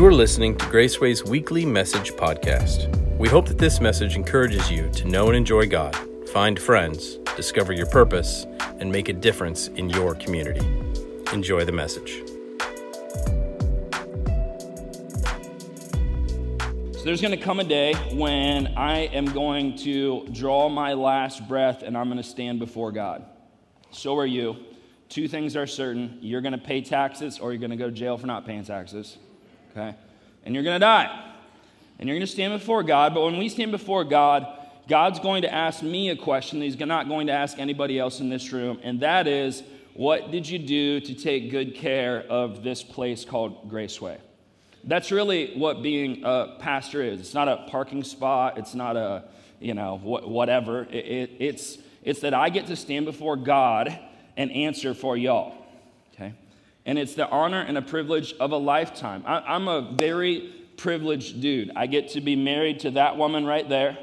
You are listening to Graceway's weekly message podcast. We hope that this message encourages you to know and enjoy God, find friends, discover your purpose, and make a difference in your community. Enjoy the message. So there's going to come a day when I am going to draw my last breath and I'm going to stand before God. So are you. Two things are certain you're going to pay taxes or you're going to go to jail for not paying taxes. Okay? And you're going to die. And you're going to stand before God. But when we stand before God, God's going to ask me a question that He's not going to ask anybody else in this room. And that is, what did you do to take good care of this place called Graceway? That's really what being a pastor is. It's not a parking spot. It's not a, you know, whatever. It, it, it's, it's that I get to stand before God and answer for y'all. And it's the honor and a privilege of a lifetime. I, I'm a very privileged dude. I get to be married to that woman right there.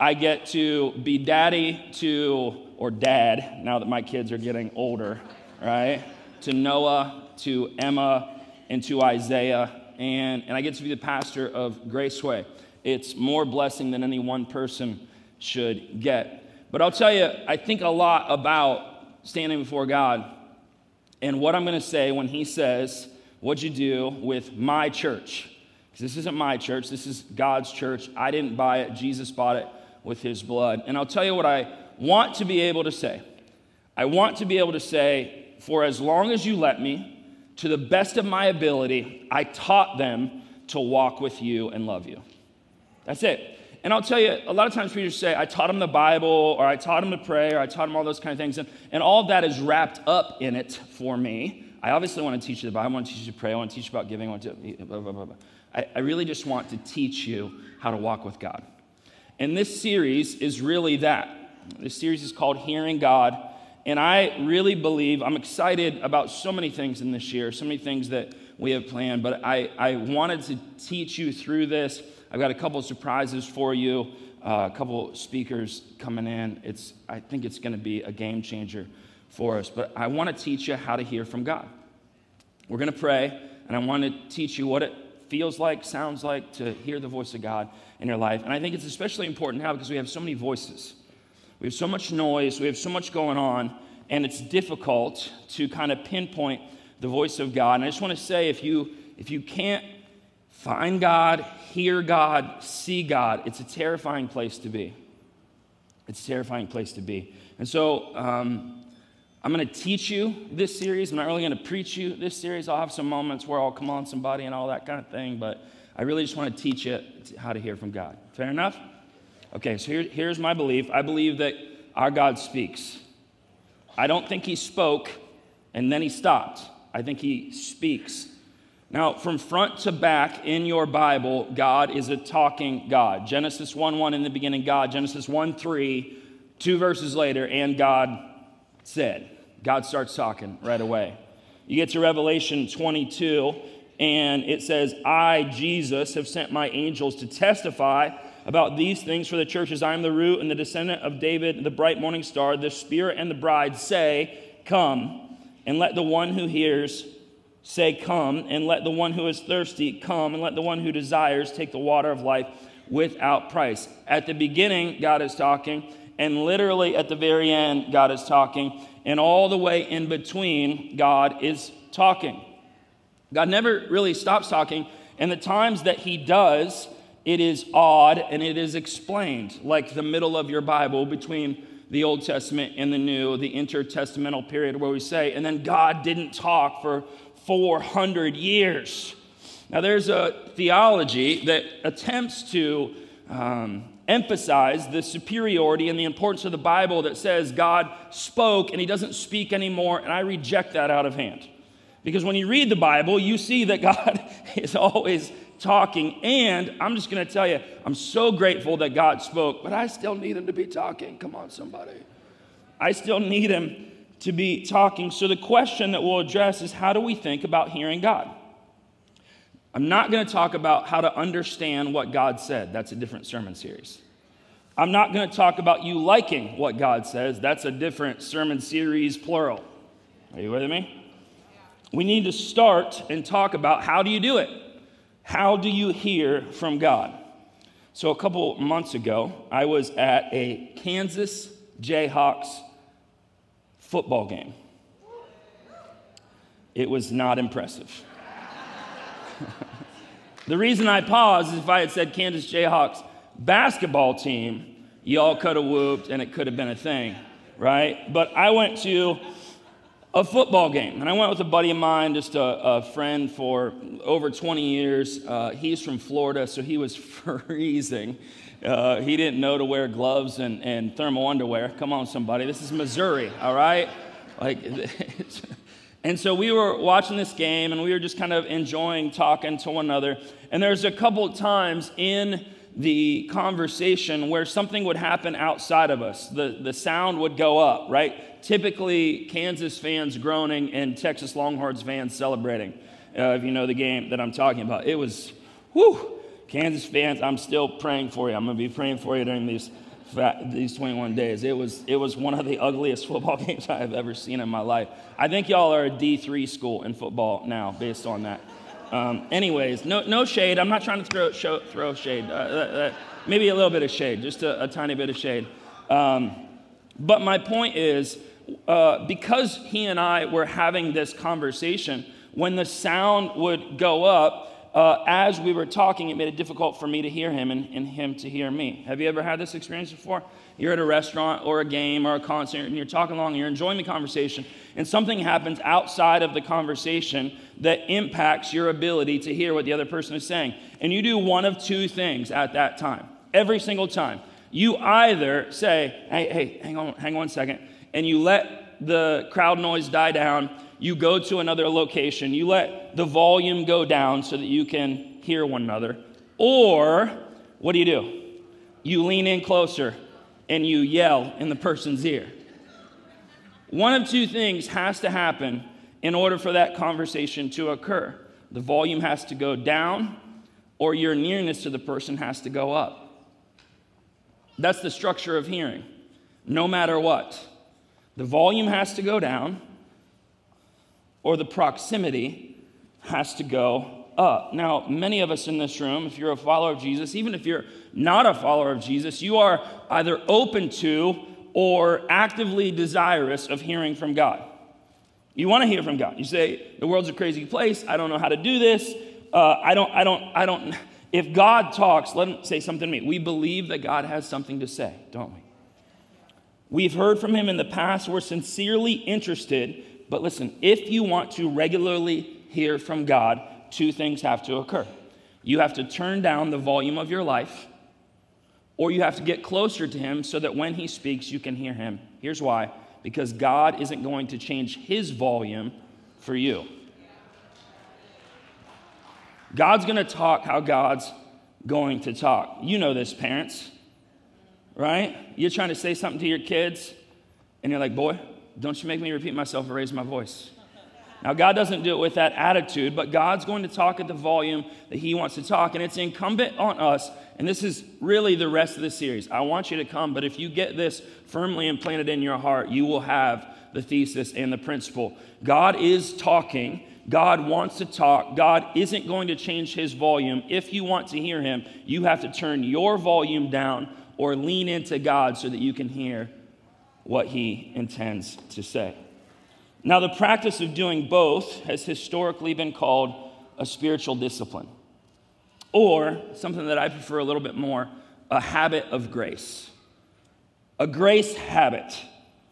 I get to be daddy to, or dad, now that my kids are getting older, right? To Noah, to Emma, and to Isaiah and, and I get to be the pastor of Graceway. It's more blessing than any one person should get. But I'll tell you, I think a lot about standing before God and what I'm going to say when He says, What'd you do with my church? Because this isn't my church, this is God's church. I didn't buy it, Jesus bought it with His blood. And I'll tell you what I want to be able to say. I want to be able to say, For as long as you let me, to the best of my ability, I taught them to walk with you and love you. That's it. And I'll tell you, a lot of times preachers say, I taught them the Bible, or I taught them to pray, or I taught them all those kind of things. And, and all of that is wrapped up in it for me. I obviously want to teach you the Bible, I want to teach you to pray, I want to teach you about giving, I want to, blah, blah, blah, blah. I, I really just want to teach you how to walk with God. And this series is really that. This series is called Hearing God and I really believe, I'm excited about so many things in this year, so many things that we have planned, but I, I wanted to teach you through this. I've got a couple of surprises for you, uh, a couple speakers coming in. It's, I think it's going to be a game changer for us, but I want to teach you how to hear from God. We're going to pray, and I want to teach you what it feels like, sounds like to hear the voice of God in your life. And I think it's especially important now because we have so many voices. We have so much noise, we have so much going on, and it's difficult to kind of pinpoint the voice of God. And I just want to say if you if you can't find God, hear God, see God, it's a terrifying place to be. It's a terrifying place to be. And so um, I'm going to teach you this series. I'm not really going to preach you this series. I'll have some moments where I'll come on somebody and all that kind of thing, but I really just want to teach you how to hear from God. Fair enough? Okay, so here, here's my belief I believe that our God speaks. I don't think he spoke and then he stopped. I think he speaks. Now, from front to back in your Bible, God is a talking God. Genesis 1 1 in the beginning, God. Genesis 1 3, two verses later, and God said. God starts talking right away. You get to Revelation 22, and it says, I, Jesus, have sent my angels to testify about these things for the churches. I am the root and the descendant of David, the bright morning star. The Spirit and the bride say, Come, and let the one who hears say, Come, and let the one who is thirsty come, and let the one who desires take the water of life without price. At the beginning, God is talking, and literally at the very end, God is talking, and all the way in between, God is talking. God never really stops talking, and the times that He does, it is odd and it is explained, like the middle of your Bible between the Old Testament and the New, the intertestamental period where we say, and then God didn't talk for 400 years. Now, there's a theology that attempts to um, emphasize the superiority and the importance of the Bible that says God spoke and he doesn't speak anymore, and I reject that out of hand. Because when you read the Bible, you see that God is always talking. And I'm just going to tell you, I'm so grateful that God spoke, but I still need him to be talking. Come on, somebody. I still need him to be talking. So the question that we'll address is how do we think about hearing God? I'm not going to talk about how to understand what God said. That's a different sermon series. I'm not going to talk about you liking what God says. That's a different sermon series, plural. Are you with me? We need to start and talk about how do you do it? How do you hear from God? So, a couple months ago, I was at a Kansas Jayhawks football game. It was not impressive. the reason I paused is if I had said Kansas Jayhawks basketball team, y'all could have whooped and it could have been a thing, right? But I went to a football game. And I went with a buddy of mine, just a, a friend for over 20 years. Uh, he's from Florida, so he was freezing. Uh, he didn't know to wear gloves and, and thermal underwear. Come on, somebody. This is Missouri, all right? Like, and so we were watching this game and we were just kind of enjoying talking to one another. And there's a couple times in the conversation where something would happen outside of us. The, the sound would go up, right? Typically, Kansas fans groaning and Texas Longhorns fans celebrating, uh, if you know the game that I'm talking about. It was, whew, Kansas fans, I'm still praying for you. I'm going to be praying for you during these, these 21 days. It was, it was one of the ugliest football games I have ever seen in my life. I think y'all are a D3 school in football now, based on that. Um, anyways, no, no shade. I'm not trying to throw, show, throw shade. Uh, uh, uh, maybe a little bit of shade, just a, a tiny bit of shade. Um, but my point is, uh, because he and I were having this conversation, when the sound would go up, uh, as we were talking, it made it difficult for me to hear him and, and, him to hear me. Have you ever had this experience before? You're at a restaurant or a game or a concert and you're talking along and you're enjoying the conversation, and something happens outside of the conversation that impacts your ability to hear what the other person is saying. And you do one of two things at that time, every single time. You either say, hey, hey, hang on, hang on a second, and you let the crowd noise die down you go to another location, you let the volume go down so that you can hear one another. Or, what do you do? You lean in closer and you yell in the person's ear. One of two things has to happen in order for that conversation to occur the volume has to go down, or your nearness to the person has to go up. That's the structure of hearing, no matter what. The volume has to go down, or the proximity has to go up. Now, many of us in this room, if you're a follower of Jesus, even if you're not a follower of Jesus, you are either open to or actively desirous of hearing from God. You want to hear from God. You say, the world's a crazy place. I don't know how to do this. Uh, I don't, I don't, I don't. If God talks, let him say something to me. We believe that God has something to say, don't we? We've heard from him in the past. We're sincerely interested but listen, if you want to regularly hear from God, two things have to occur. You have to turn down the volume of your life, or you have to get closer to Him so that when He speaks, you can hear Him. Here's why because God isn't going to change His volume for you. God's going to talk how God's going to talk. You know this, parents, right? You're trying to say something to your kids, and you're like, boy, don't you make me repeat myself or raise my voice. Now, God doesn't do it with that attitude, but God's going to talk at the volume that He wants to talk. And it's incumbent on us, and this is really the rest of the series. I want you to come, but if you get this firmly implanted in your heart, you will have the thesis and the principle. God is talking. God wants to talk. God isn't going to change His volume. If you want to hear Him, you have to turn your volume down or lean into God so that you can hear what he intends to say. Now, the practice of doing both has historically been called a spiritual discipline, or something that I prefer a little bit more, a habit of grace. A grace habit.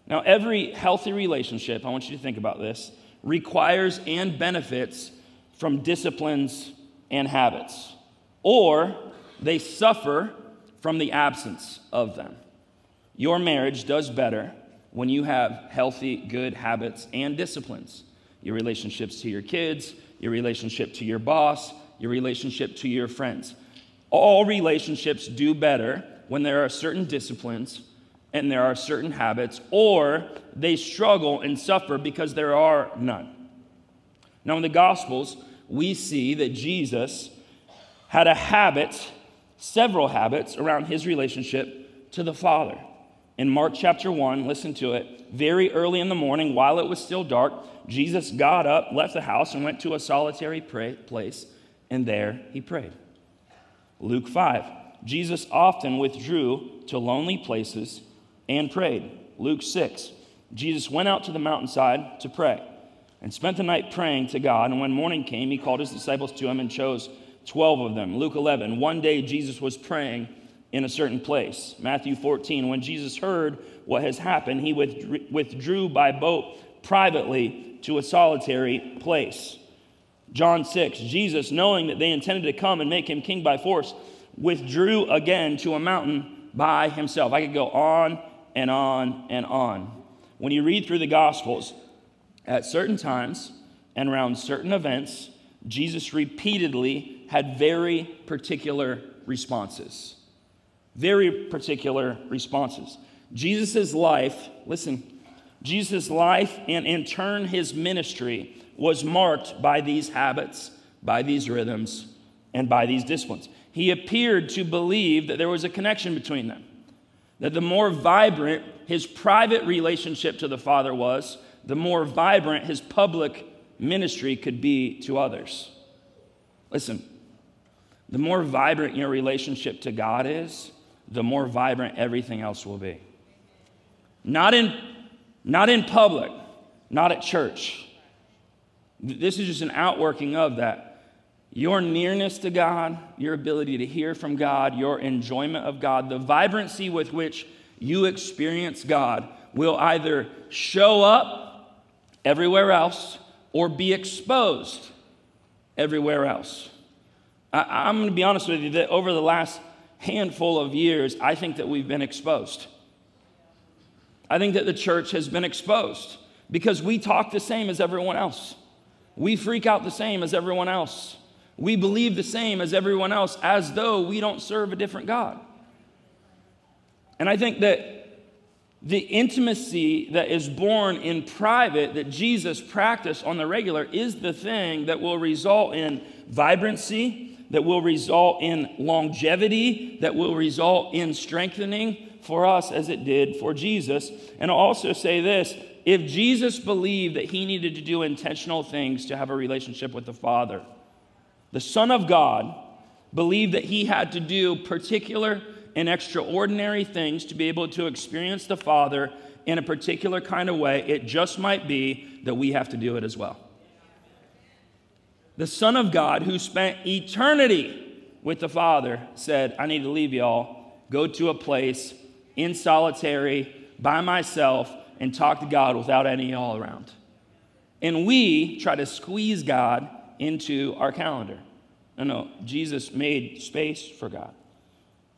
Now, every healthy relationship, I want you to think about this, requires and benefits from disciplines and habits, or they suffer from the absence of them. Your marriage does better when you have healthy, good habits and disciplines. Your relationships to your kids, your relationship to your boss, your relationship to your friends. All relationships do better when there are certain disciplines and there are certain habits, or they struggle and suffer because there are none. Now, in the Gospels, we see that Jesus had a habit, several habits, around his relationship to the Father in Mark chapter 1, listen to it. Very early in the morning, while it was still dark, Jesus got up, left the house, and went to a solitary place and there he prayed. Luke 5. Jesus often withdrew to lonely places and prayed. Luke 6. Jesus went out to the mountainside to pray and spent the night praying to God. And when morning came, he called his disciples to him and chose 12 of them. Luke 11. One day Jesus was praying in a certain place. Matthew 14. When Jesus heard what has happened, he withdrew by boat privately to a solitary place. John 6. Jesus, knowing that they intended to come and make him king by force, withdrew again to a mountain by himself. I could go on and on and on. When you read through the Gospels, at certain times and around certain events, Jesus repeatedly had very particular responses. Very particular responses. Jesus' life, listen, Jesus' life and in turn his ministry was marked by these habits, by these rhythms, and by these disciplines. He appeared to believe that there was a connection between them. That the more vibrant his private relationship to the Father was, the more vibrant his public ministry could be to others. Listen, the more vibrant your relationship to God is, the more vibrant everything else will be. Not in, not in public, not at church. This is just an outworking of that. Your nearness to God, your ability to hear from God, your enjoyment of God, the vibrancy with which you experience God will either show up everywhere else or be exposed everywhere else. I, am going to be honest with you that over the last handful of years, I think that we've been exposed. I think that the church has been exposed because we talk the same as everyone else. We freak out the same as everyone else. We believe the same as everyone else as though we don't serve a different God. And I think that the intimacy that is born in private that Jesus practiced on the regular is the thing that will result in vibrancy, that will result in longevity, that will result in strengthening for us as it did for Jesus. And I'll also say this if Jesus believed that he needed to do intentional things to have a relationship with the Father, the Son of God believed that he had to do particular and extraordinary things to be able to experience the Father in a particular kind of way. It just might be that we have to do it as well. The Son of God, who spent eternity with the Father, said, I need to leave y'all, go to a place in solitary by myself and talk to God without any y'all around. And we try to squeeze God into our calendar. No, no, Jesus made space for God.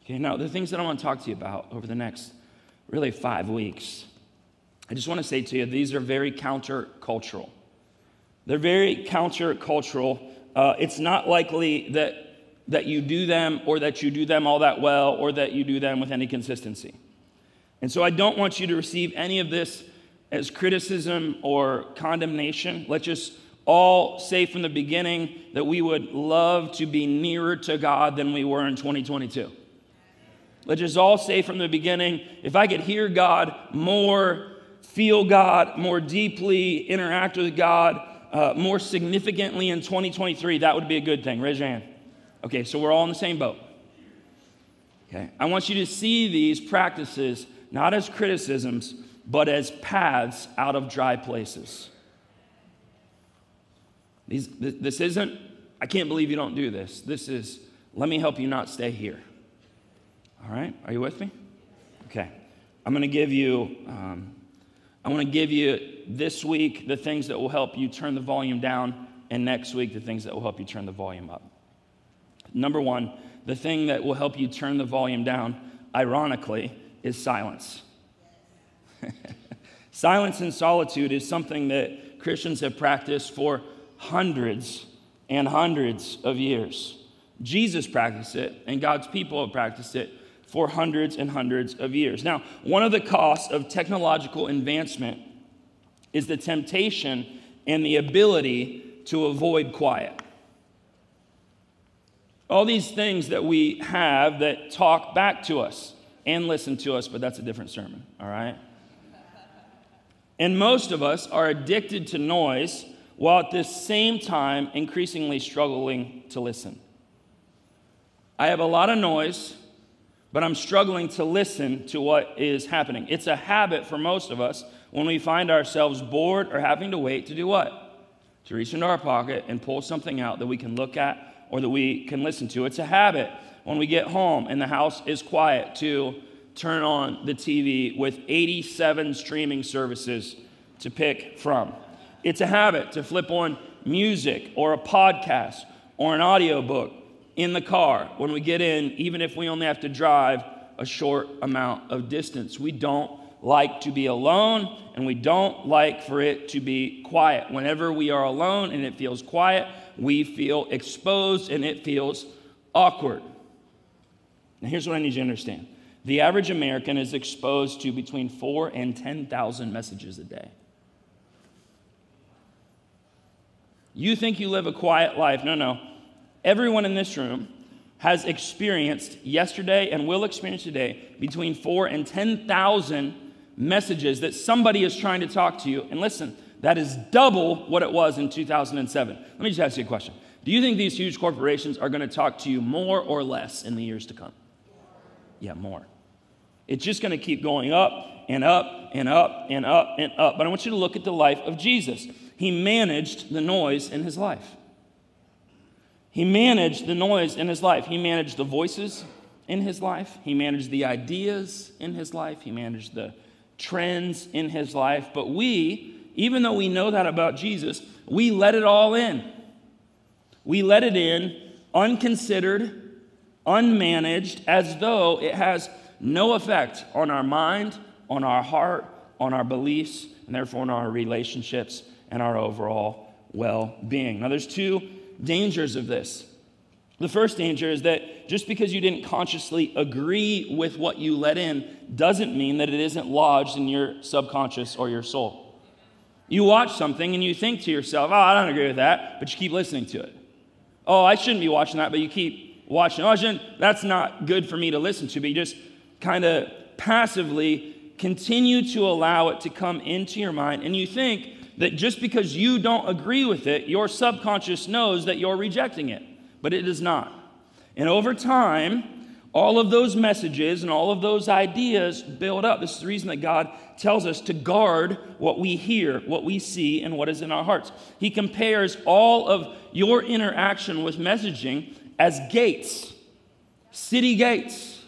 Okay, now the things that I want to talk to you about over the next really five weeks, I just want to say to you, these are very countercultural. They're very countercultural. Uh, it's not likely that, that you do them or that you do them all that well or that you do them with any consistency. And so I don't want you to receive any of this as criticism or condemnation. Let's just all say from the beginning that we would love to be nearer to God than we were in 2022. Let's just all say from the beginning if I could hear God more, feel God more deeply, interact with God uh, more significantly in 2023, that would be a good thing. Raise your hand. Okay, so we're all in the same boat. Okay, I want you to see these practices not as criticisms, but as paths out of dry places. These, this isn't, I can't believe you don't do this. This is, let me help you not stay here. All right? Are you with me? Okay. I'm going to give you, um, I want to give you this week the things that will help you turn the volume down, and next week the things that will help you turn the volume up. Number one, the thing that will help you turn the volume down, ironically, is silence. silence and solitude is something that Christians have practiced for hundreds and hundreds of years. Jesus practiced it, and God's people have practiced it for hundreds and hundreds of years. Now, one of the costs of technological advancement is the temptation and the ability to avoid quiet. All these things that we have that talk back to us and listen to us, but that's a different sermon, all right? And most of us are addicted to noise while at the same time increasingly struggling to listen. I have a lot of noise, but I'm struggling to listen to what is happening. It's a habit for most of us when we find ourselves bored or having to wait to do what? To reach into our pocket and pull something out that we can look at or that we can listen to. It's a habit when we get home and the house is quiet to turn on the TV with 87 streaming services to pick from. It's a habit to flip on music or a podcast or an audiobook in the car when we get in, even if we only have to drive a short amount of distance. We don't like to be alone and we don't like for it to be quiet. Whenever we are alone and it feels quiet, we feel exposed and it feels awkward. Now, here's what I need you to understand the average American is exposed to between four and 10,000 messages a day. You think you live a quiet life. No, no. Everyone in this room has experienced yesterday and will experience today between four and 10,000 messages that somebody is trying to talk to you. And listen, that is double what it was in 2007. Let me just ask you a question. Do you think these huge corporations are going to talk to you more or less in the years to come? Yeah, more. It's just going to keep going up and up and up and up and up. But I want you to look at the life of Jesus. He managed the noise in his life. He managed the noise in his life. He managed the voices in his life. He managed the ideas in his life. He managed the trends in his life. But we, even though we know that about Jesus, we let it all in. We let it in unconsidered, unmanaged, as though it has no effect on our mind, on our heart, on our beliefs, and therefore on our relationships and our overall well being. Now, there's two dangers of this. The first danger is that just because you didn't consciously agree with what you let in doesn't mean that it isn't lodged in your subconscious or your soul. You watch something and you think to yourself, oh, I don't agree with that, but you keep listening to it. Oh, I shouldn't be watching that, but you keep watching. Oh, that's not good for me to listen to, but you just kind of passively continue to allow it to come into your mind, and you think that just because you don't agree with it, your subconscious knows that you're rejecting it, but it is not. And over time, all of those messages and all of those ideas build up. This is the reason that God tells us to guard what we hear, what we see, and what is in our hearts. He compares all of your interaction with messaging as gates, city gates.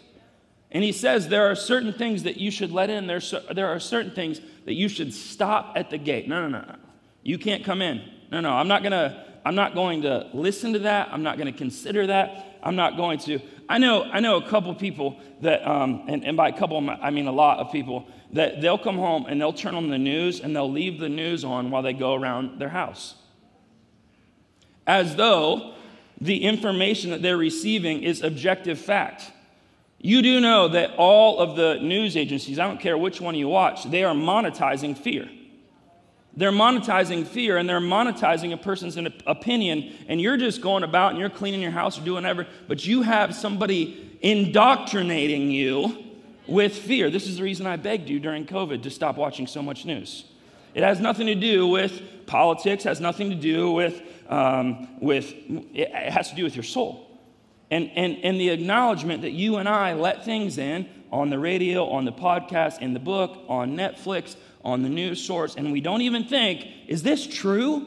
And he says there are certain things that you should let in, there, there are certain things that you should stop at the gate. No, no, no, no. You can't come in. No, no, I'm not gonna, I'm not going to listen to that. I'm not gonna consider that. I'm not going to. I know, I know a couple people that, um, and, and by a couple, I mean a lot of people, that they'll come home and they'll turn on the news and they'll leave the news on while they go around their house. As though the information that they're receiving is objective fact. You do know that all of the news agencies, I don't care which one you watch, they are monetizing fear. They're monetizing fear and they're monetizing a person's opinion, and you're just going about and you're cleaning your house or doing whatever, but you have somebody indoctrinating you with fear. This is the reason I begged you during COVID to stop watching so much news. It has nothing to do with politics, has nothing to do with, um, with it has to do with your soul. And, and, and the acknowledgement that you and I let things in on the radio, on the podcast, in the book, on Netflix, on the news source, and we don't even think, is this true?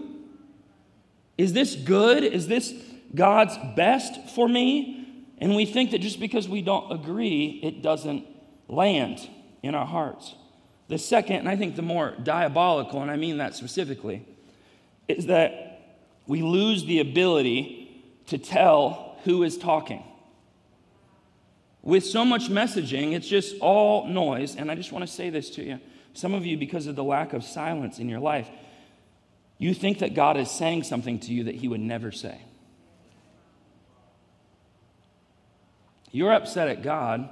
Is this good? Is this God's best for me? And we think that just because we don't agree, it doesn't land in our hearts. The second, and I think the more diabolical, and I mean that specifically, is that we lose the ability to tell who is talking. With so much messaging, it's just all noise. And I just want to say this to you. Some of you, because of the lack of silence in your life, you think that God is saying something to you that He would never say. You're upset at God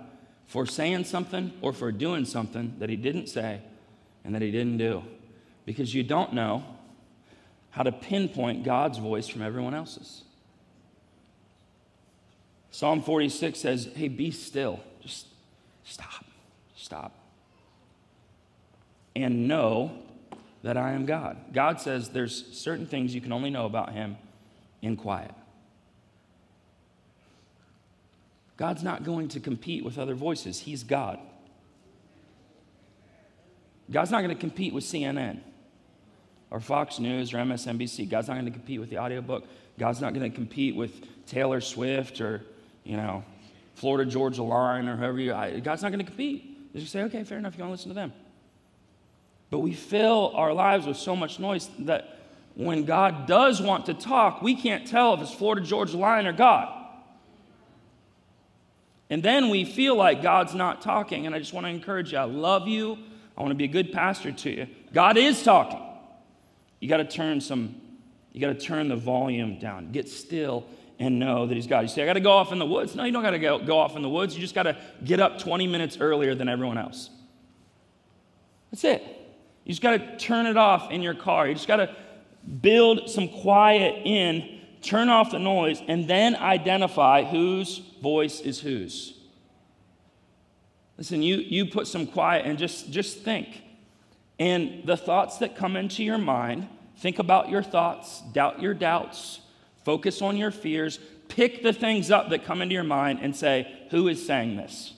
for saying something or for doing something that He didn't say and that He didn't do because you don't know how to pinpoint God's voice from everyone else's. Psalm 46 says, Hey, be still. Just stop. Stop. And know that I am God. God says there's certain things you can only know about Him in quiet. God's not going to compete with other voices, He's God. God's not going to compete with CNN or Fox News or MSNBC. God's not going to compete with the audiobook. God's not going to compete with Taylor Swift or, you know, Florida Georgia Line or whoever you. God's not going to compete. Just say, okay, fair enough, you want to listen to them. But we fill our lives with so much noise that when God does want to talk, we can't tell if it's Florida Georgia Line or God. And then we feel like God's not talking. And I just want to encourage you I love you. I want to be a good pastor to you. God is talking. You got to turn some, you got to turn the volume down. Get still and know that He's God. You say, I got to go off in the woods. No, you don't got to go, go off in the woods. You just got to get up 20 minutes earlier than everyone else. That's it. You just got to turn it off in your car. You just got to build some quiet in, turn off the noise, and then identify whose voice is whose. Listen, you, you put some quiet and just, just think. And the thoughts that come into your mind, think about your thoughts, doubt your doubts, focus on your fears, pick the things up that come into your mind and say, Who is saying this?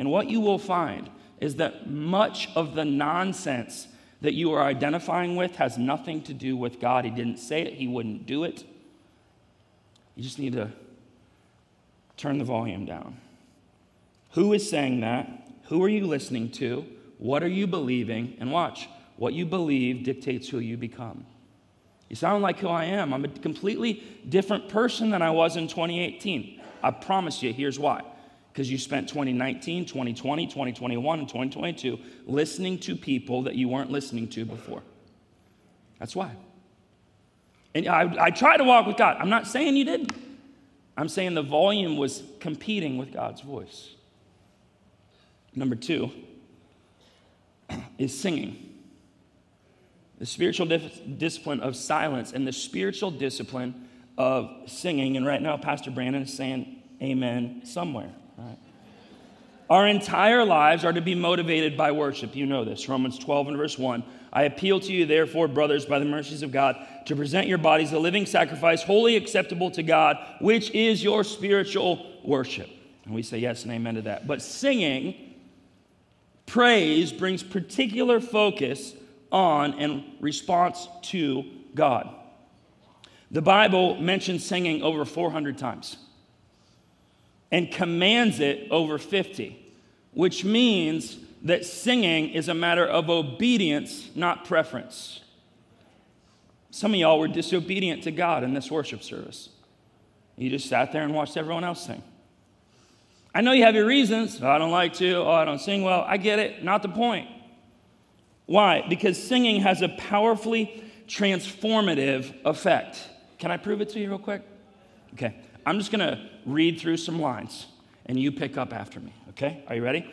And what you will find is that much of the nonsense that you are identifying with has nothing to do with God. He didn't say it, He wouldn't do it. You just need to turn the volume down. Who is saying that? Who are you listening to? What are you believing? And watch, what you believe dictates who you become. You sound like who I am. I'm a completely different person than I was in 2018. I promise you, here's why. Because you spent 2019, 2020, 2021, and 2022 listening to people that you weren't listening to before. That's why. And I, I try to walk with God. I'm not saying you didn't. I'm saying the volume was competing with God's voice. Number two is singing. The spiritual discipline of silence and the spiritual discipline of singing. And right now, Pastor Brandon is saying amen somewhere. Right? Our entire lives are to be motivated by worship. You know this. Romans 12 and verse 1. I appeal to you, therefore, brothers, by the mercies of God, to present your bodies a living sacrifice, wholly acceptable to God, which is your spiritual worship. And we say yes and amen to that. But singing Praise brings particular focus on and response to God. The Bible mentions singing over 400 times and commands it over 50, which means that singing is a matter of obedience, not preference. Some of y'all were disobedient to God in this worship service. You just sat there and watched everyone else sing. I know you have your reasons. Oh, I don't like to. Oh, I don't sing well. I get it. Not the point. Why? Because singing has a powerfully transformative effect. Can I prove it to you real quick? Okay. I'm just going to read through some lines and you pick up after me. Okay? Are you ready?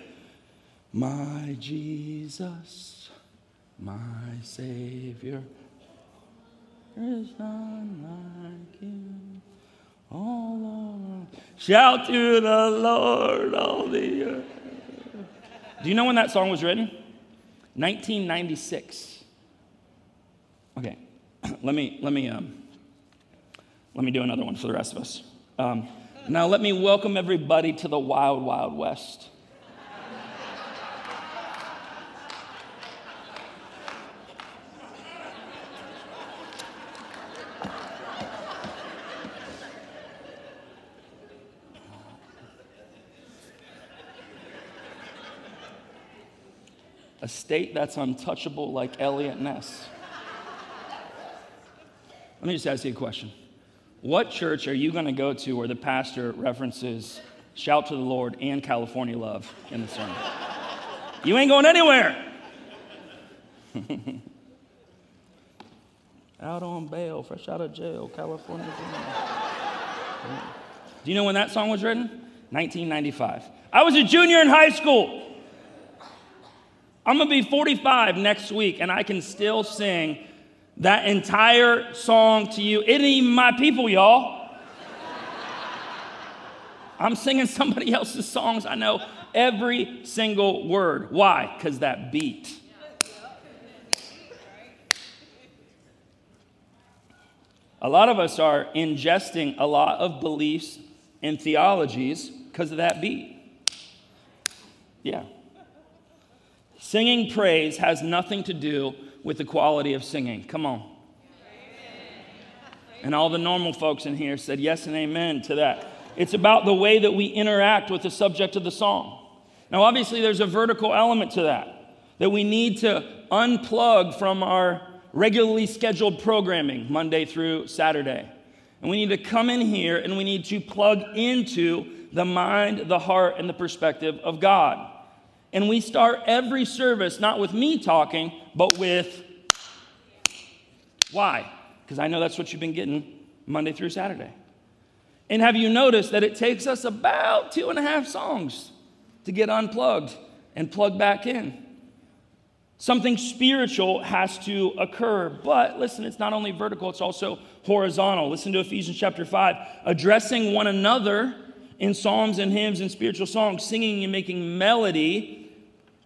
My Jesus, my Savior, there is none like you. Oh, Lord. Shout to the Lord, all the earth. Do you know when that song was written? 1996. Okay, let me, let me, um, let me do another one for the rest of us. Um, now, let me welcome everybody to the Wild, Wild West. a state that's untouchable like Eliot Ness. Let me just ask you a question. What church are you going to go to where the pastor references shout to the Lord and California love in the sermon? you ain't going anywhere. out on bail, fresh out of jail, California. Do you know when that song was written? 1995. I was a junior in high school. I'm gonna be 45 next week, and I can still sing that entire song to you. It ain't even my people, y'all. I'm singing somebody else's songs. I know every single word. Why? Because that beat. A lot of us are ingesting a lot of beliefs and theologies because of that beat. Yeah. Singing praise has nothing to do with the quality of singing. Come on. And all the normal folks in here said yes and amen to that. It's about the way that we interact with the subject of the song. Now, obviously, there's a vertical element to that, that we need to unplug from our regularly scheduled programming Monday through Saturday. And we need to come in here and we need to plug into the mind, the heart, and the perspective of God. And we start every service not with me talking, but with why? Because I know that's what you've been getting Monday through Saturday. And have you noticed that it takes us about two and a half songs to get unplugged and plugged back in? Something spiritual has to occur. But listen, it's not only vertical, it's also horizontal. Listen to Ephesians chapter 5, addressing one another in psalms and hymns and spiritual songs, singing and making melody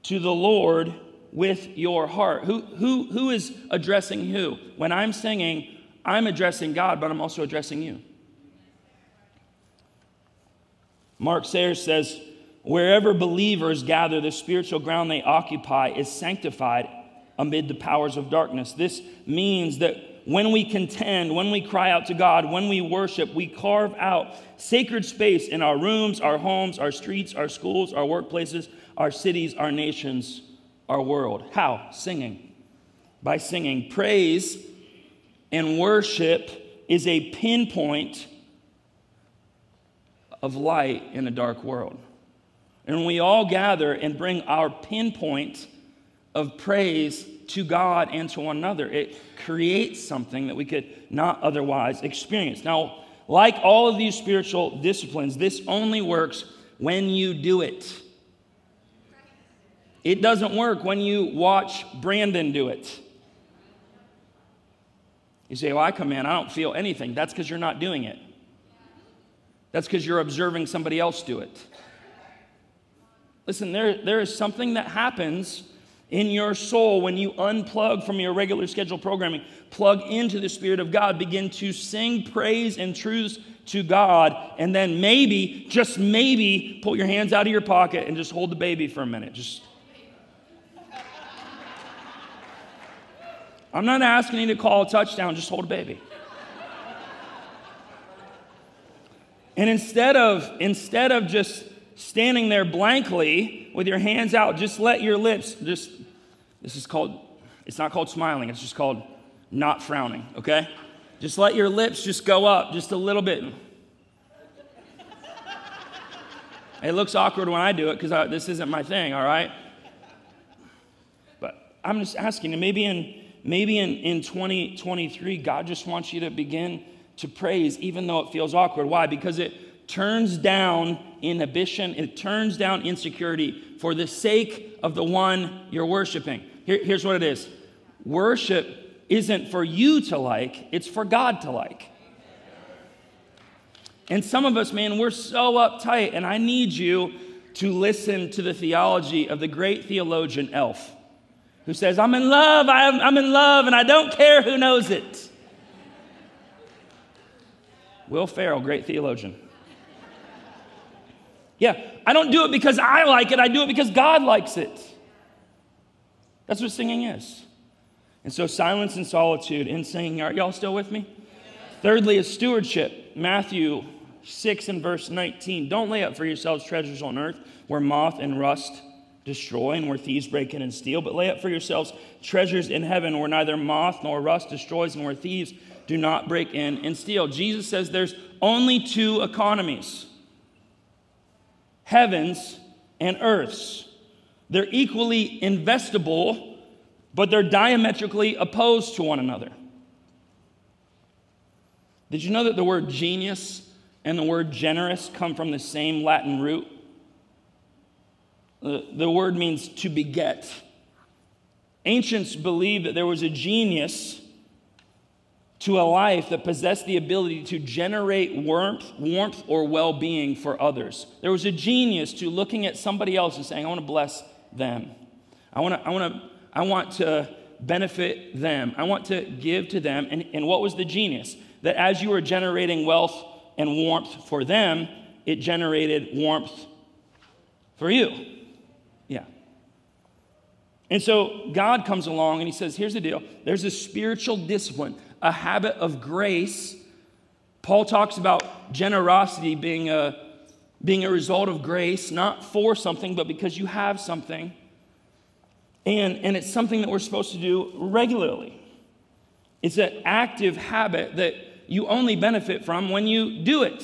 to the Lord with your heart. Who, who, who is addressing who? When I'm singing, I'm addressing God, but I'm also addressing you. Mark Sayers says, Wherever believers gather, the spiritual ground they occupy is sanctified amid the powers of darkness. This means that when we contend, when we cry out to God, when we worship, we carve out sacred space in our rooms, our homes, our streets, our schools, our workplaces, our cities, our nations, our world. How? Singing. By singing. Praise and worship is a pinpoint of light in a dark world. And when we all gather and bring our pinpoint of praise to God and to one another. It creates something that we could not otherwise experience. Now, like all of these spiritual disciplines, this only works when you do it. It doesn't work when you watch Brandon do it. You say, Well, I come in, I don't feel anything. That's because you're not doing it. That's because you're observing somebody else do it. Listen, there, there is something that happens in your soul when you unplug from your regular scheduled programming, plug into the Spirit of God, begin to sing praise and truths to God, and then maybe, just maybe, pull your hands out of your pocket and just hold the baby for a minute. Just. I'm not asking you to call a touchdown, just hold a baby. And instead of instead of just standing there blankly with your hands out, just let your lips just, this is called, it's not called smiling, it's just called not frowning, okay? Just let your lips just go up just a little bit. it looks awkward when I do it because this isn't my thing, all right? But I'm just asking, you, maybe in maybe in, in 2023, God just wants you to begin to praise even though it feels awkward. Why? Because it turns down inhibition, it turns down insecurity for the sake of the one you're worshiping. Here, here's what it is worship isn't for you to like, it's for God to like. And some of us, man, we're so uptight, and I need you to listen to the theology of the great theologian Elf, who says, I'm in love, I'm in love, and I don't care who knows it. Will Ferrell, great theologian. Yeah, I don't do it because I like it, I do it because God likes it. That's what singing is. And so, silence and solitude in singing. Are y'all still with me? Thirdly, is stewardship. Matthew 6 and verse 19. Don't lay up for yourselves treasures on earth where moth and rust destroy and where thieves break in and steal, but lay up for yourselves treasures in heaven where neither moth nor rust destroys and where thieves do not break in and steal. Jesus says there's only two economies heavens and earths. They're equally investable, but they're diametrically opposed to one another. Did you know that the word genius and the word generous come from the same Latin root? The, word means to beget. Ancients believed that there was a genius to a life that possessed the ability to generate warmth, warmth or well-being for others. There was a genius to looking at somebody else and saying, I want to bless them. I want to, I want to, I want to benefit them. I want to give to them. And, and what was the genius? That as you were generating wealth and warmth for them, it generated warmth for you. And so God comes along and he says, Here's the deal there's a spiritual discipline, a habit of grace. Paul talks about generosity being a, being a result of grace, not for something, but because you have something. And, and it's something that we're supposed to do regularly. It's an active habit that you only benefit from when you do it.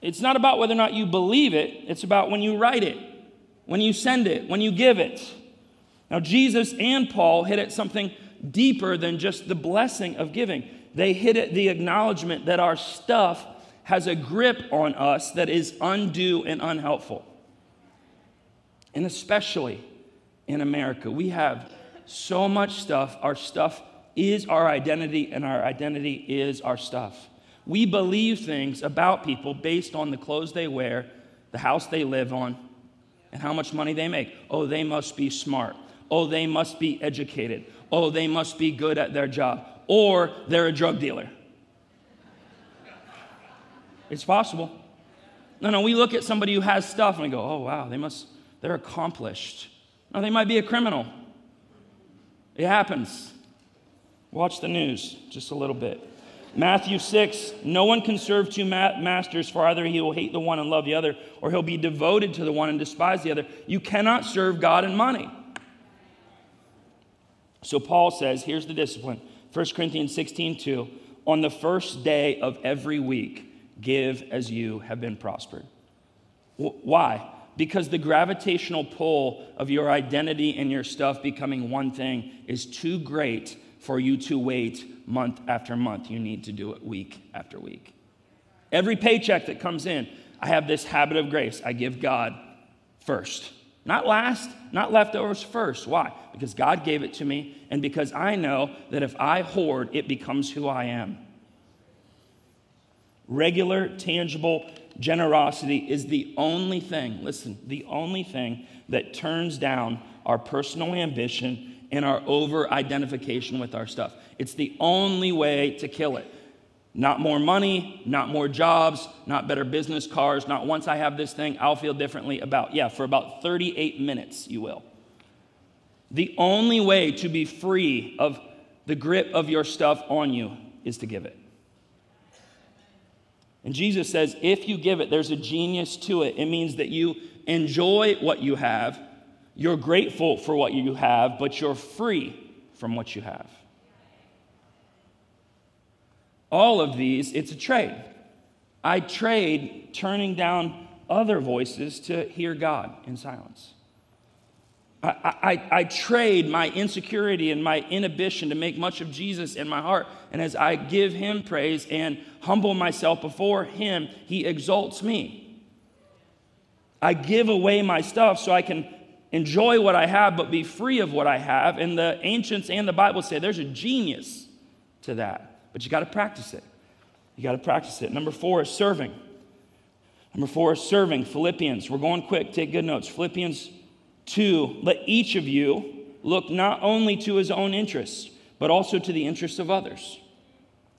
It's not about whether or not you believe it, it's about when you write it, when you send it, when you give it. Now, Jesus and Paul hit at something deeper than just the blessing of giving. They hit at the acknowledgement that our stuff has a grip on us that is undue and unhelpful. And especially in America, we have so much stuff. Our stuff is our identity, and our identity is our stuff. We believe things about people based on the clothes they wear, the house they live on, and how much money they make. Oh, they must be smart. Oh, they must be educated. Oh, they must be good at their job. Or they're a drug dealer. It's possible. No, no, we look at somebody who has stuff and we go, oh, wow, they must, they're accomplished. No, they might be a criminal. It happens. Watch the news just a little bit. Matthew 6, no one can serve two ma- masters, for either he will hate the one and love the other, or he'll be devoted to the one and despise the other. You cannot serve God and money. So Paul says, here's the discipline 1 Corinthians 16, 2. On the first day of every week, give as you have been prospered. Why? Because the gravitational pull of your identity and your stuff becoming one thing is too great for you to wait month after month. You need to do it week after week. Every paycheck that comes in, I have this habit of grace. I give God first. Not last, not leftovers first. Why? Because God gave it to me, and because I know that if I hoard, it becomes who I am. Regular, tangible generosity is the only thing, listen, the only thing that turns down our personal ambition and our over identification with our stuff. It's the only way to kill it. Not more money, not more jobs, not better business cars, not once I have this thing, I'll feel differently about. Yeah, for about 38 minutes, you will. The only way to be free of the grip of your stuff on you is to give it. And Jesus says, if you give it, there's a genius to it. It means that you enjoy what you have you're grateful for what you have, but you're free from what you have. All of these, it's a trade. I trade turning down other voices to hear God in silence. I, I, I, trade my insecurity and my inhibition to make much of Jesus in my heart. And as I give him praise and humble myself before him, he exalts me. I give away my stuff so I can enjoy what I have, but be free of what I have. And the ancients and the Bible say there's a genius to that, but you got to practice it. You got to practice it. Number four is serving. Number four is serving. Philippians, we're going quick, take good notes. Philippians 2, let each of you look not only to his own interests, but also to the interests of others.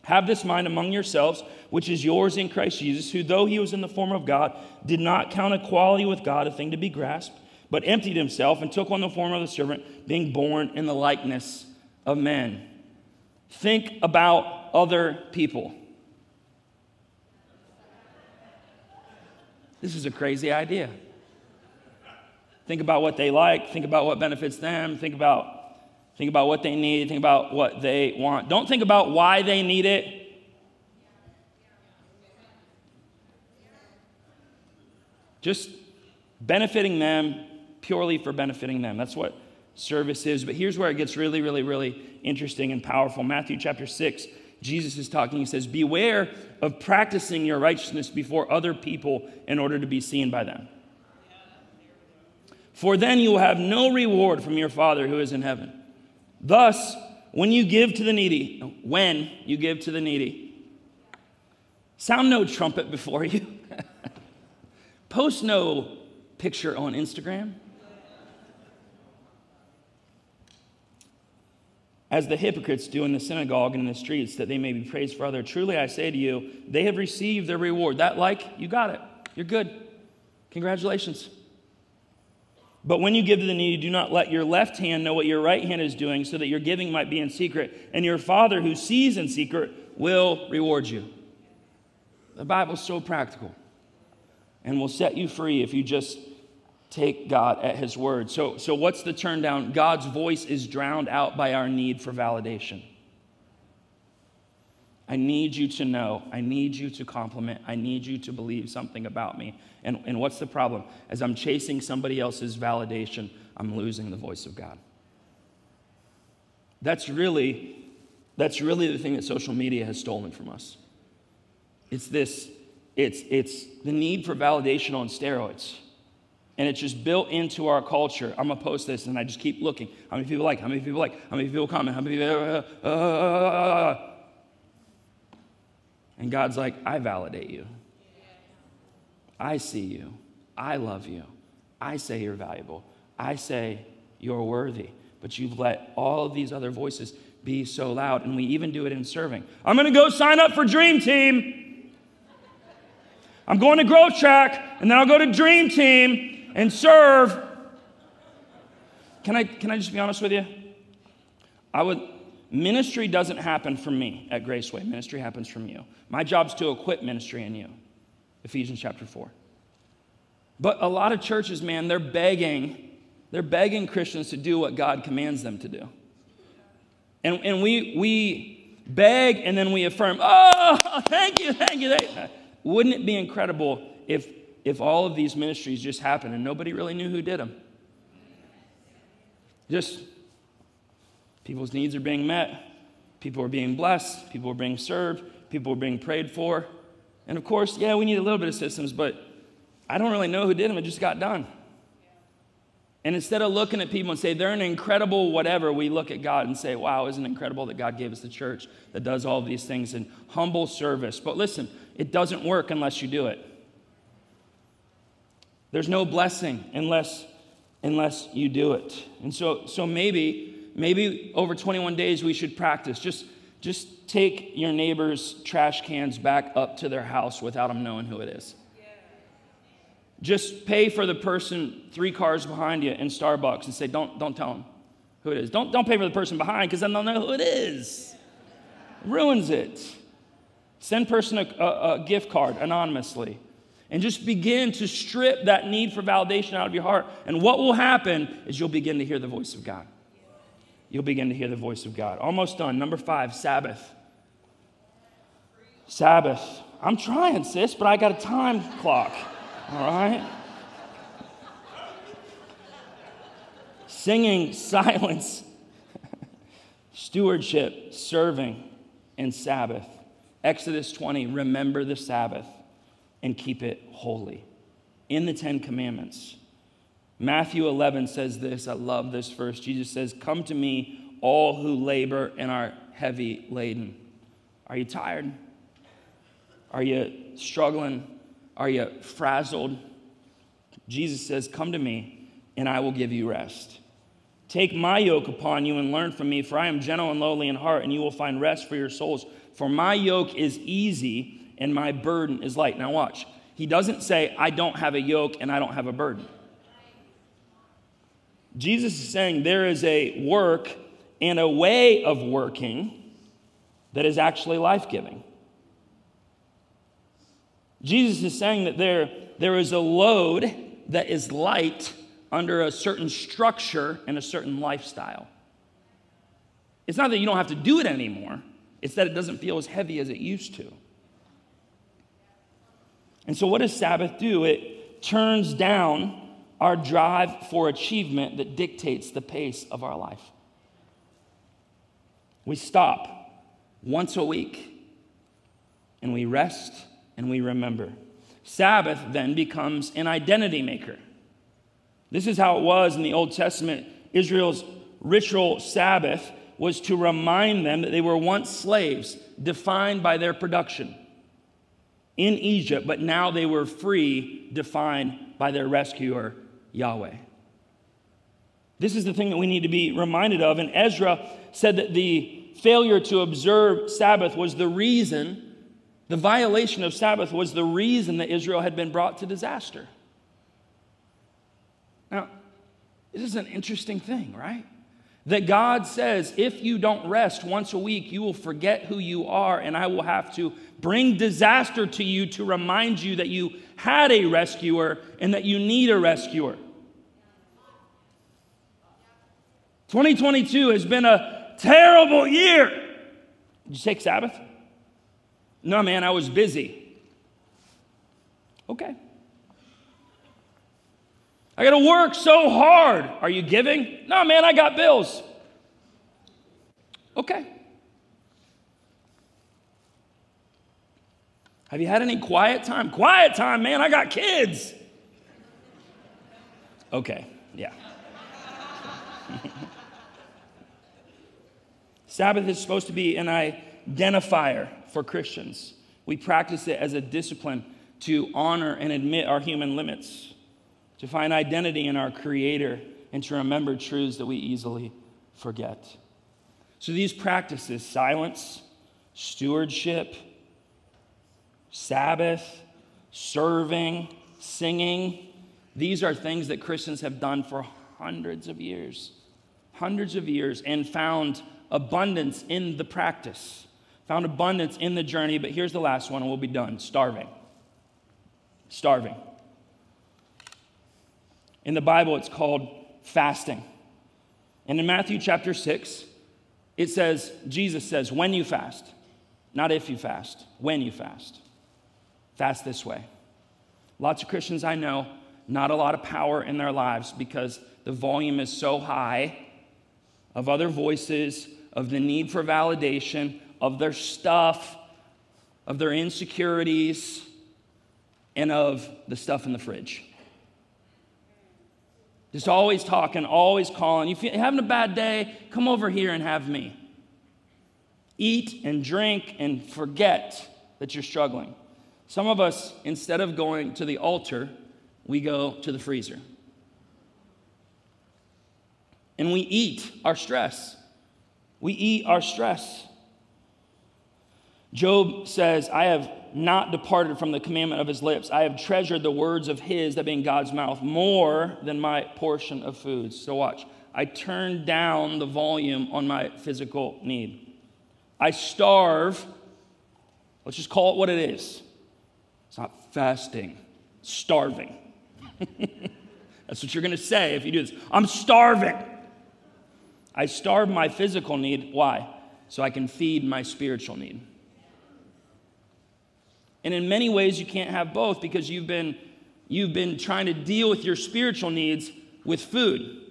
Have this mind among yourselves, which is yours in Christ Jesus, who, though he was in the form of God, did not count equality with God a thing to be grasped but emptied himself and took on the form of a servant, being born in the likeness of men. Think about other people. This is a crazy idea. Think about what they like, think about what benefits them, think about think about what they need, think about what they want. Don't think about why they need it. Just benefiting them purely for benefiting them. That's what service is. But here's where it gets really, really, really interesting and powerful. Matthew chapter 6, Jesus is talking. He says, Beware of practicing your righteousness before other people in order to be seen by them. For then you will have no reward from your Father who is in heaven. Thus, when you give to the needy, when you give to the needy, sound no trumpet before you, post no picture on Instagram. As the hypocrites do in the synagogue and in the streets, that they may be praised for other. Truly I say to you, they have received their reward. That like, you got it. You're good. Congratulations. But when you give to the needy, do not let your left hand know what your right hand is doing, so that your giving might be in secret. And your Father who sees in secret will reward you. The Bible's so practical and will set you free if you just take God at His word. So, so what's the turn down? God's voice is drowned out by our need for validation. I need you to know. I need you to compliment. I need you to believe something about me. And, and what's the problem? As I'm chasing somebody else's validation, I'm losing the voice of God. That's really, that's really the thing that social media has stolen from us. It's this, it's, it's the need for validation on steroids. And it's just built into our culture. I'm gonna post this, and I just keep looking. How many people like? How many people like? How many people comment? How many people? Uh, uh, uh, uh and God's like, I validate you. I see you. I love you. I say you're valuable. I say you're worthy. But you've let all of these other voices be so loud. And we even do it in serving. I'm to go sign up for Dream Team. I'm going to Growth Track, and then I'll go to Dream Team and serve. Can I, can I just be honest with you? I would, Ministry doesn't happen from me at Graceway. Ministry happens from you. My job is to equip ministry in you. Ephesians chapter 4. But a lot of churches, man, they're begging, they're begging Christians to do what God commands them to do. And, and we, we beg and then we affirm, oh, thank you. Thank you. Wouldn't it be incredible if, if all of these ministries just happened and nobody really knew who did them? Just People's needs are being met, people are being blessed, people are being served, people are being prayed for. And of course, yeah, we need a little bit of systems, but I don't really know who did them, it just got done. And instead of looking at people and say they're an incredible whatever, we look at God and say, wow, isn't it incredible that God gave us the church that does all these things in humble service? But listen, it doesn't work unless you do it. There's no blessing unless, unless you do it. And so, so maybe maybe over 21 days we should practice. Just, just take your neighbor's trash cans back up to their house without them knowing who it is. Just pay for the person three cars behind you in Starbucks and say, don't, don't tell them who it is. Don't, don't pay for the person behind because then they'll know who it is. ruins it. Send person a, a, a gift card anonymously and just begin to strip that need for validation out of your heart. And what will happen is you'll begin to hear the voice of God you'll begin to hear the voice of God. Almost done. Number five, Sabbath. Sabbath. I'm trying, sis, but I got a time clock. All right? Singing, silence, stewardship, serving, and Sabbath. Exodus 20, remember the Sabbath and keep it holy. In the Ten Commandments. Matthew 11 says this. I love this verse. Jesus says, Come to me, all who labor and are heavy laden. Are you tired? Are you struggling? Are you frazzled? Jesus says, Come to me, and I will give you rest. Take my yoke upon you and learn from me, for I am gentle and lowly in heart, and you will find rest for your souls. For my yoke is easy and my burden is light. Now, watch. He doesn't say, I don't have a yoke and I don't have a burden. Jesus is saying there is a work and a way of working that is actually life giving. Jesus is saying that there, there is a load that is light under a certain structure and a certain lifestyle. It's not that you don't have to do it anymore, it's that it doesn't feel as heavy as it used to. And so, what does Sabbath do? It turns down our drive for achievement that dictates the pace of our life. We stop once a week and we rest and we remember. Sabbath then becomes an identity maker. This is how it was in the Old Testament. Israel's ritual Sabbath was to remind them that they were once slaves, defined by their production in Egypt, but now they were free, defined by their rescuer, Yahweh. This is the thing that we need to be reminded of. And Ezra said that the failure to observe Sabbath was the reason The violation of Sabbath was the reason that Israel had been brought to disaster. Now, this is an interesting thing, right? That God says, if you don't rest once a week, you will forget who you are, and I will have to bring disaster to you to remind you that you had a rescuer and that you need a rescuer. 2022 has been a terrible year. Did you take Sabbath? No, man, I was busy. Okay. I got to work so hard. Are you giving? No, man, I got bills. Okay. Have you had any quiet time? Quiet time, man, I got kids. Okay, yeah. Sabbath is supposed to be an identifier for Christians. We practice it as a discipline to honor and admit our human limits to find identity in our Creator, and to remember truths that we easily forget. So these practices silence, stewardship, Sabbath, serving, singing these are things that Christians have done for hundreds of years. Hundreds of years, and found abundance in the practice, found abundance in the journey. But here's the last one, and we'll be done starving. Starving. In the Bible, it's called fasting. And in Matthew chapter 6, it says, Jesus says, when you fast, not if you fast, when you fast. Fast this way. Lots of Christians I know, not a lot of power in their lives because the volume is so high of other voices, of the need for validation, of their stuff, of their insecurities, and of the stuff in the fridge. Just always talking, always calling. You feel, having a bad day? Come over here and have me. Eat and drink and forget that you're struggling. Some of us, instead of going to the altar, we go to the freezer. And we eat our stress. We eat our stress. Job says, I have not departed from the commandment of his lips. I have treasured the words of his, that being God's mouth, more than my portion of food. So watch. I turn down the volume on my physical need. I starve. Let's just call it what it is. It's not fasting, starving. That's what you're going to say if you do this. I'm starving. I starve my physical need. Why? So I can feed my spiritual need. And in many ways, you can't have both because you've been, you've been trying to deal with your spiritual needs with food.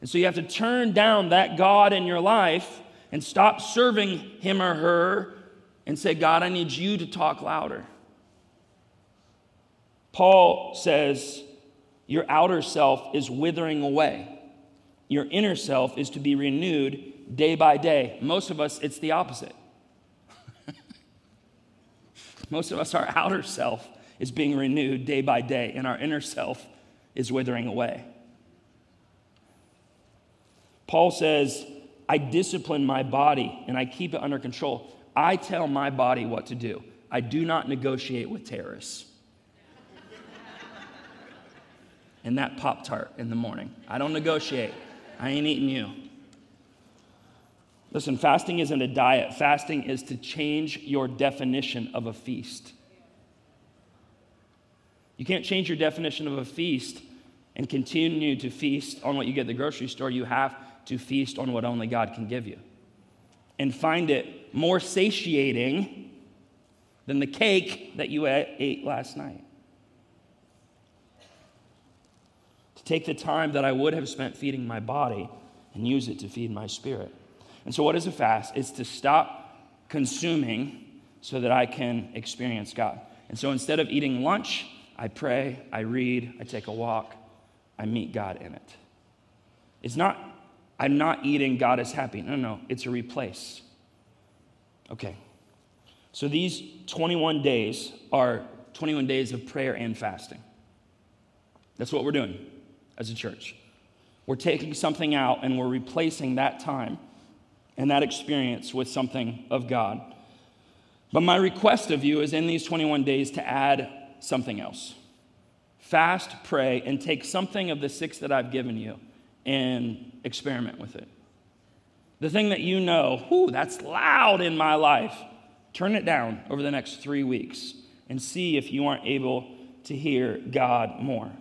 And so you have to turn down that God in your life and stop serving him or her and say, God, I need you to talk louder. Paul says, Your outer self is withering away. Your inner self is to be renewed day by day. Most of us, it's the opposite. Most of us, our outer self is being renewed day by day, and our inner self is withering away. Paul says, I discipline my body and I keep it under control. I tell my body what to do. I do not negotiate with terrorists. and that Pop Tart in the morning. I don't negotiate. I ain't eating you. Listen, fasting isn't a diet, fasting is to change your definition of a feast. You can't change your definition of a feast and continue to feast on what you get at the grocery store. You have to feast on what only God can give you and find it more satiating than the cake that you ate last night. To take the time that I would have spent feeding my body and use it to feed my spirit. And so, what is a fast? It's to stop consuming so that I can experience God. And so, instead of eating lunch, I pray, I read, I take a walk, I meet God in it. It's not, I'm not eating, God is happy. No, no, it's a replace. Okay. So, these 21 days are 21 days of prayer and fasting. That's what we're doing as a church. We're taking something out and we're replacing that time and that experience with something of God. But my request of you is in these 21 days to add something else. Fast, pray, and take something of the six that I've given you and experiment with it. The thing that you know, whoo, that's loud in my life, turn it down over the next three weeks and see if you aren't able to hear God more.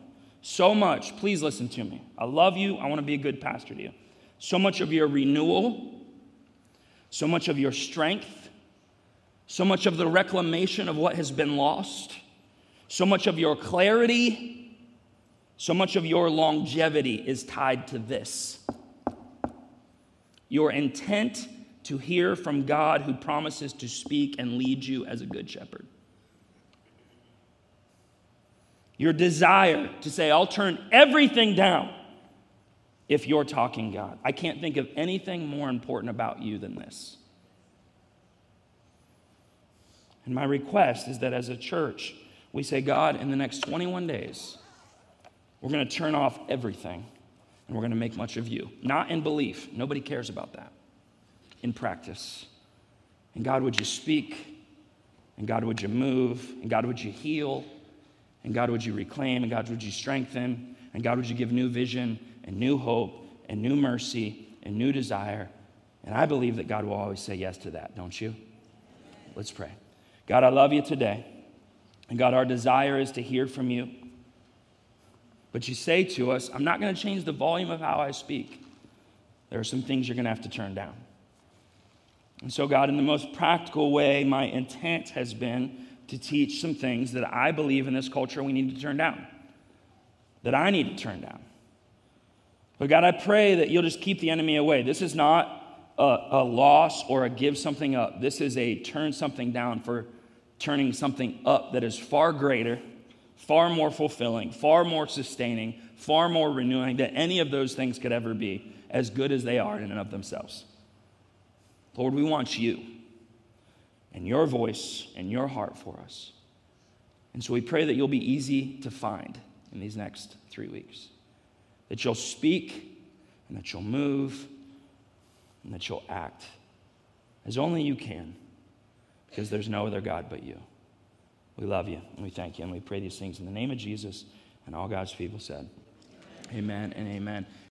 So much, please listen to me. I love you. I want to be a good pastor to you. So much of your renewal, so much of your strength, so much of the reclamation of what has been lost, so much of your clarity, so much of your longevity is tied to this. Your intent to hear from God who promises to speak and lead you as a good shepherd. Your desire to say, I'll turn everything down if you're talking God. I can't think of anything more important about you than this. And my request is that as a church, we say, God, in the next 21 days, we're going to turn off everything and we're going to make much of you. Not in belief, nobody cares about that. In practice. And God, would you speak? And God, would you move? And God, would you heal? And God, would you reclaim? And God, would you strengthen? And God, would you give new vision and new hope and new mercy and new desire? And I believe that God will always say yes to that, don't you? Let's pray. God, I love you today. And God, our desire is to hear from you. But you say to us, I'm not going to change the volume of how I speak. There are some things you're going to have to turn down. And so, God, in the most practical way, my intent has been to teach some things that I believe in this culture we need to turn down, that I need to turn down. But God, I pray that you'll just keep the enemy away. This is not a, a loss or a give something up. This is a turn something down for turning something up that is far greater, far more fulfilling, far more sustaining, far more renewing than any of those things could ever be, as good as they are in and of themselves. Lord, we want you and your voice and your heart for us. And so we pray that you'll be easy to find in these next three weeks. That you'll speak and that you'll move and that you'll act as only you can because there's no other God but you. We love you and we thank you and we pray these things in the name of Jesus and all God's people said. Amen and amen.